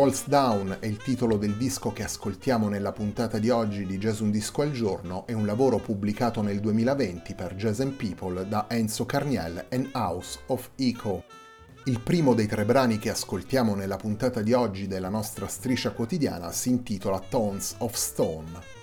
Walls Down è il titolo del disco che ascoltiamo nella puntata di oggi di Jazz Un Disco al Giorno, è un lavoro pubblicato nel 2020 per Jazz and People da Enzo Carniel and House of Echo. Il primo dei tre brani che ascoltiamo nella puntata di oggi della nostra striscia quotidiana si intitola Tones of Stone.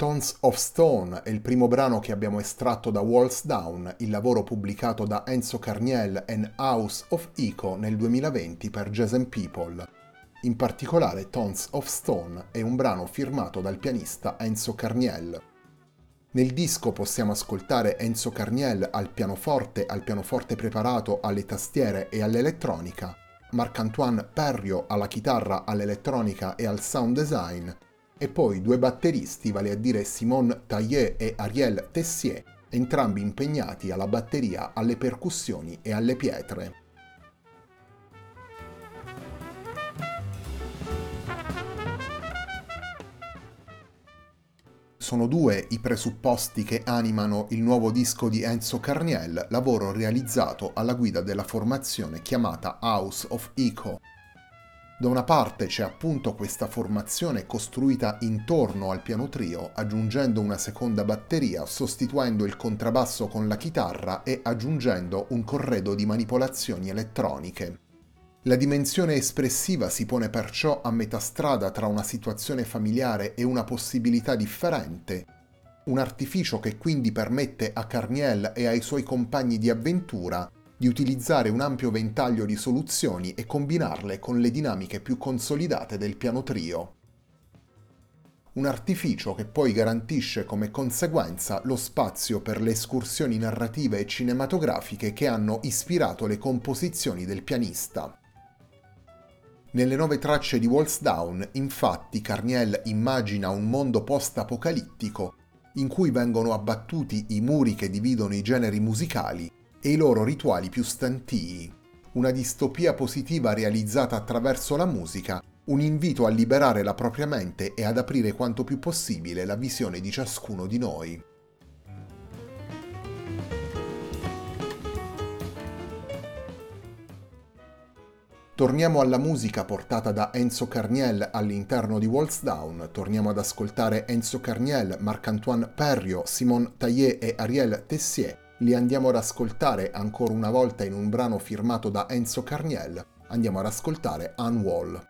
Tons of Stone è il primo brano che abbiamo estratto da Walls Down, il lavoro pubblicato da Enzo Carniel and House of Eco nel 2020 per Jazz and People. In particolare Tons of Stone è un brano firmato dal pianista Enzo Carniel. Nel disco possiamo ascoltare Enzo Carniel al pianoforte, al pianoforte preparato, alle tastiere e all'elettronica, Marc-Antoine Perrio alla chitarra, all'elettronica e al sound design, e poi due batteristi, vale a dire Simone Taillet e Ariel Tessier, entrambi impegnati alla batteria, alle percussioni e alle pietre. Sono due i presupposti che animano il nuovo disco di Enzo Carniel, lavoro realizzato alla guida della formazione chiamata House of Eco, da una parte c'è appunto questa formazione costruita intorno al piano trio, aggiungendo una seconda batteria, sostituendo il contrabbasso con la chitarra e aggiungendo un corredo di manipolazioni elettroniche. La dimensione espressiva si pone perciò a metà strada tra una situazione familiare e una possibilità differente, un artificio che quindi permette a Carniel e ai suoi compagni di avventura di utilizzare un ampio ventaglio di soluzioni e combinarle con le dinamiche più consolidate del piano trio. Un artificio che poi garantisce come conseguenza lo spazio per le escursioni narrative e cinematografiche che hanno ispirato le composizioni del pianista. Nelle nove tracce di Walls Down, infatti, Carniel immagina un mondo post-apocalittico in cui vengono abbattuti i muri che dividono i generi musicali e i loro rituali più stantii. Una distopia positiva realizzata attraverso la musica, un invito a liberare la propria mente e ad aprire quanto più possibile la visione di ciascuno di noi. Torniamo alla musica portata da Enzo Carniel all'interno di Walls Down, torniamo ad ascoltare Enzo Carniel, Marc-Antoine Perrio, Simon Taillet e Ariel Tessier li andiamo ad ascoltare ancora una volta in un brano firmato da Enzo Carniel. Andiamo ad ascoltare Unwall.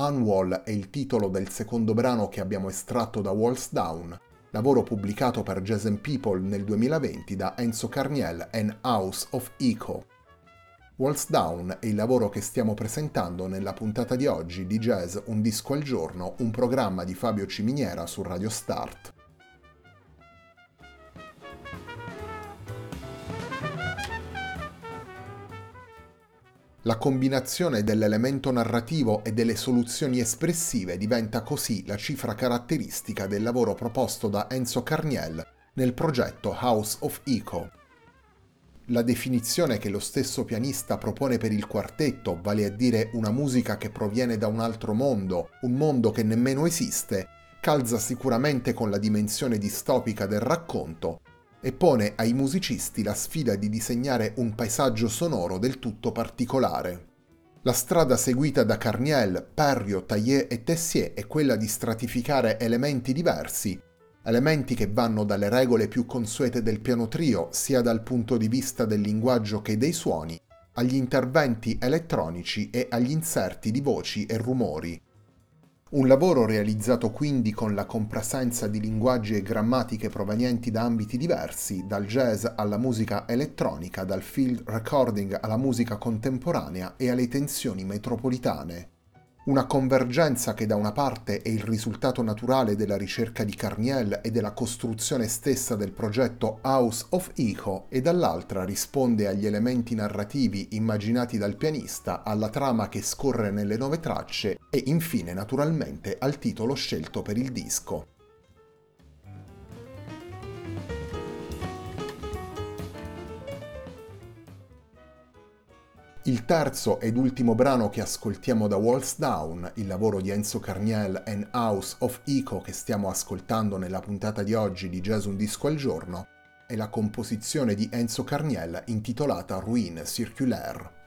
Unwall è il titolo del secondo brano che abbiamo estratto da Walls Down, lavoro pubblicato per Jazz People nel 2020 da Enzo Carniel and House of Eco. Walls Down è il lavoro che stiamo presentando nella puntata di oggi di Jazz Un disco al giorno, un programma di Fabio Ciminiera su Radio Start. La combinazione dell'elemento narrativo e delle soluzioni espressive diventa così la cifra caratteristica del lavoro proposto da Enzo Carniel nel progetto House of Eco. La definizione che lo stesso pianista propone per il quartetto, vale a dire una musica che proviene da un altro mondo, un mondo che nemmeno esiste, calza sicuramente con la dimensione distopica del racconto e pone ai musicisti la sfida di disegnare un paesaggio sonoro del tutto particolare. La strada seguita da Carniel, Perrio, Taillé e Tessier è quella di stratificare elementi diversi, elementi che vanno dalle regole più consuete del piano trio, sia dal punto di vista del linguaggio che dei suoni, agli interventi elettronici e agli inserti di voci e rumori, un lavoro realizzato quindi con la compresenza di linguaggi e grammatiche provenienti da ambiti diversi, dal jazz alla musica elettronica, dal field recording alla musica contemporanea e alle tensioni metropolitane. Una convergenza che da una parte è il risultato naturale della ricerca di Carniel e della costruzione stessa del progetto House of Echo e dall'altra risponde agli elementi narrativi immaginati dal pianista, alla trama che scorre nelle nove tracce e infine naturalmente al titolo scelto per il disco. Il terzo ed ultimo brano che ascoltiamo da Walls Down, il lavoro di Enzo Carniel and House of Eco che stiamo ascoltando nella puntata di oggi di Jazz Un Disco al Giorno, è la composizione di Enzo Carniel intitolata Ruine Circulaire.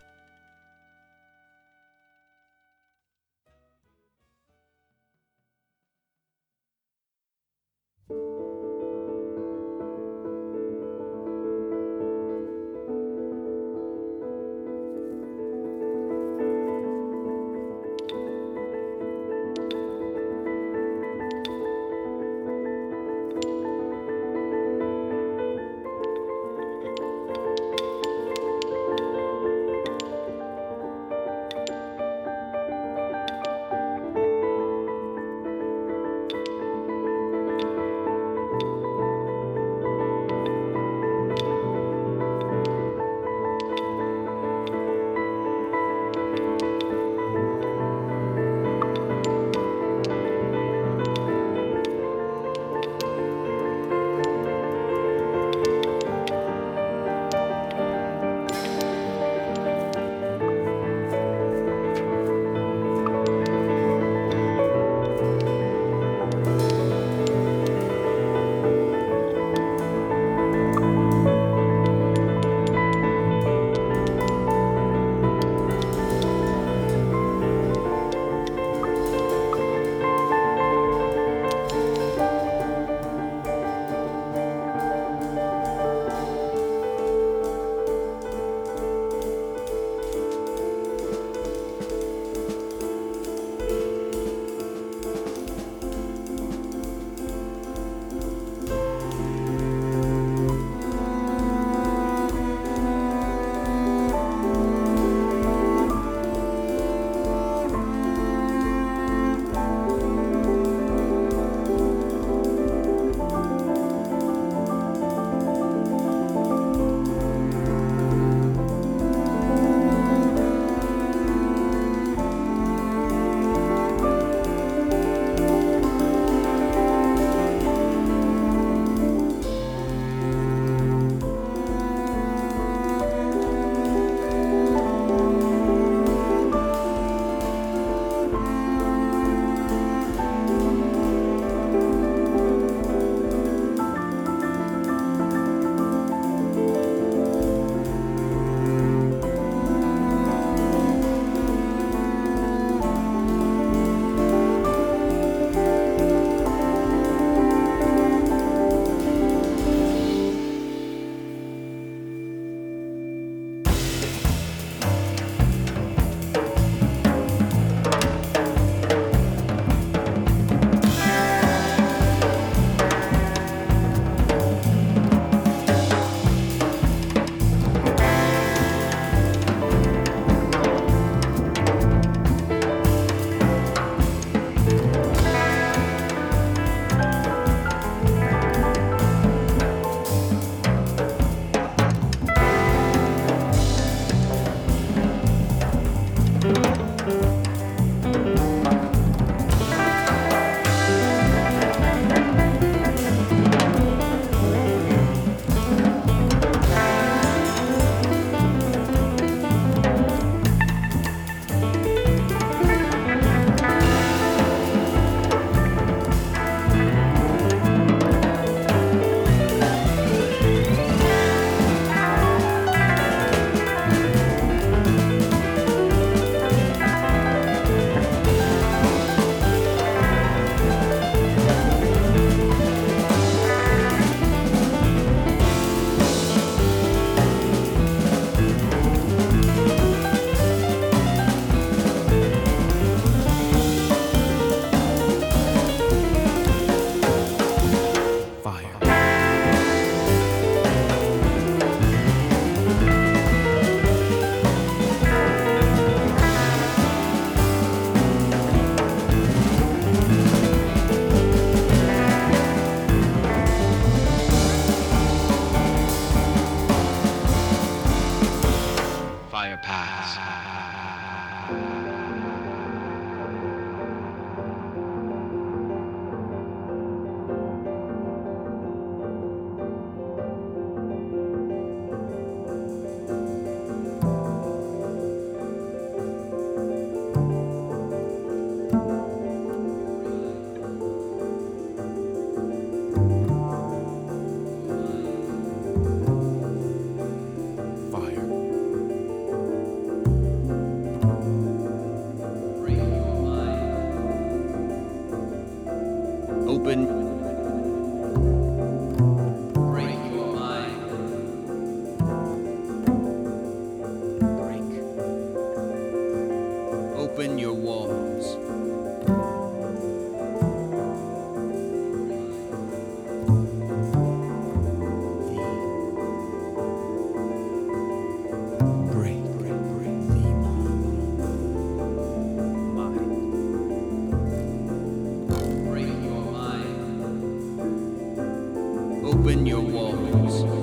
open your walls.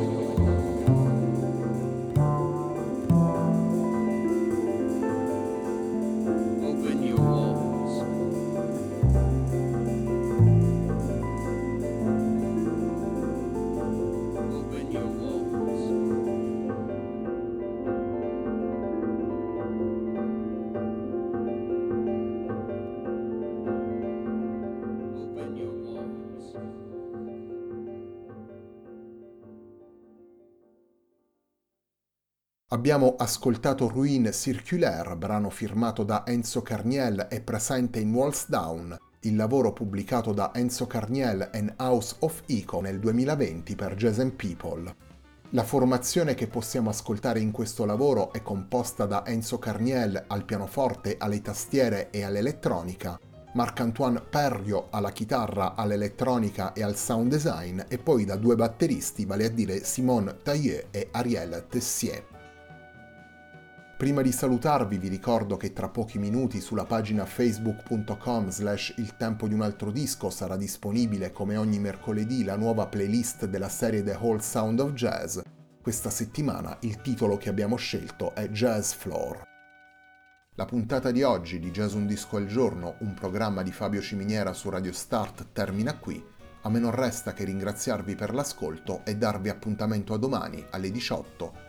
Abbiamo ascoltato Ruin Circulaire, brano firmato da Enzo Carniel e presente in Walls Down, il lavoro pubblicato da Enzo Carniel and House of Eco nel 2020 per and People. La formazione che possiamo ascoltare in questo lavoro è composta da Enzo Carniel al pianoforte, alle tastiere e all'elettronica, Marc-Antoine Perrio alla chitarra, all'elettronica e al sound design e poi da due batteristi, vale a dire Simone Tailleux e Ariel Tessier. Prima di salutarvi vi ricordo che tra pochi minuti sulla pagina facebook.com slash il tempo di un altro disco sarà disponibile come ogni mercoledì la nuova playlist della serie The Whole Sound of Jazz. Questa settimana il titolo che abbiamo scelto è Jazz Floor. La puntata di oggi di Jazz Un Disco al Giorno, un programma di Fabio Ciminiera su Radio Start, termina qui. A me non resta che ringraziarvi per l'ascolto e darvi appuntamento a domani alle 18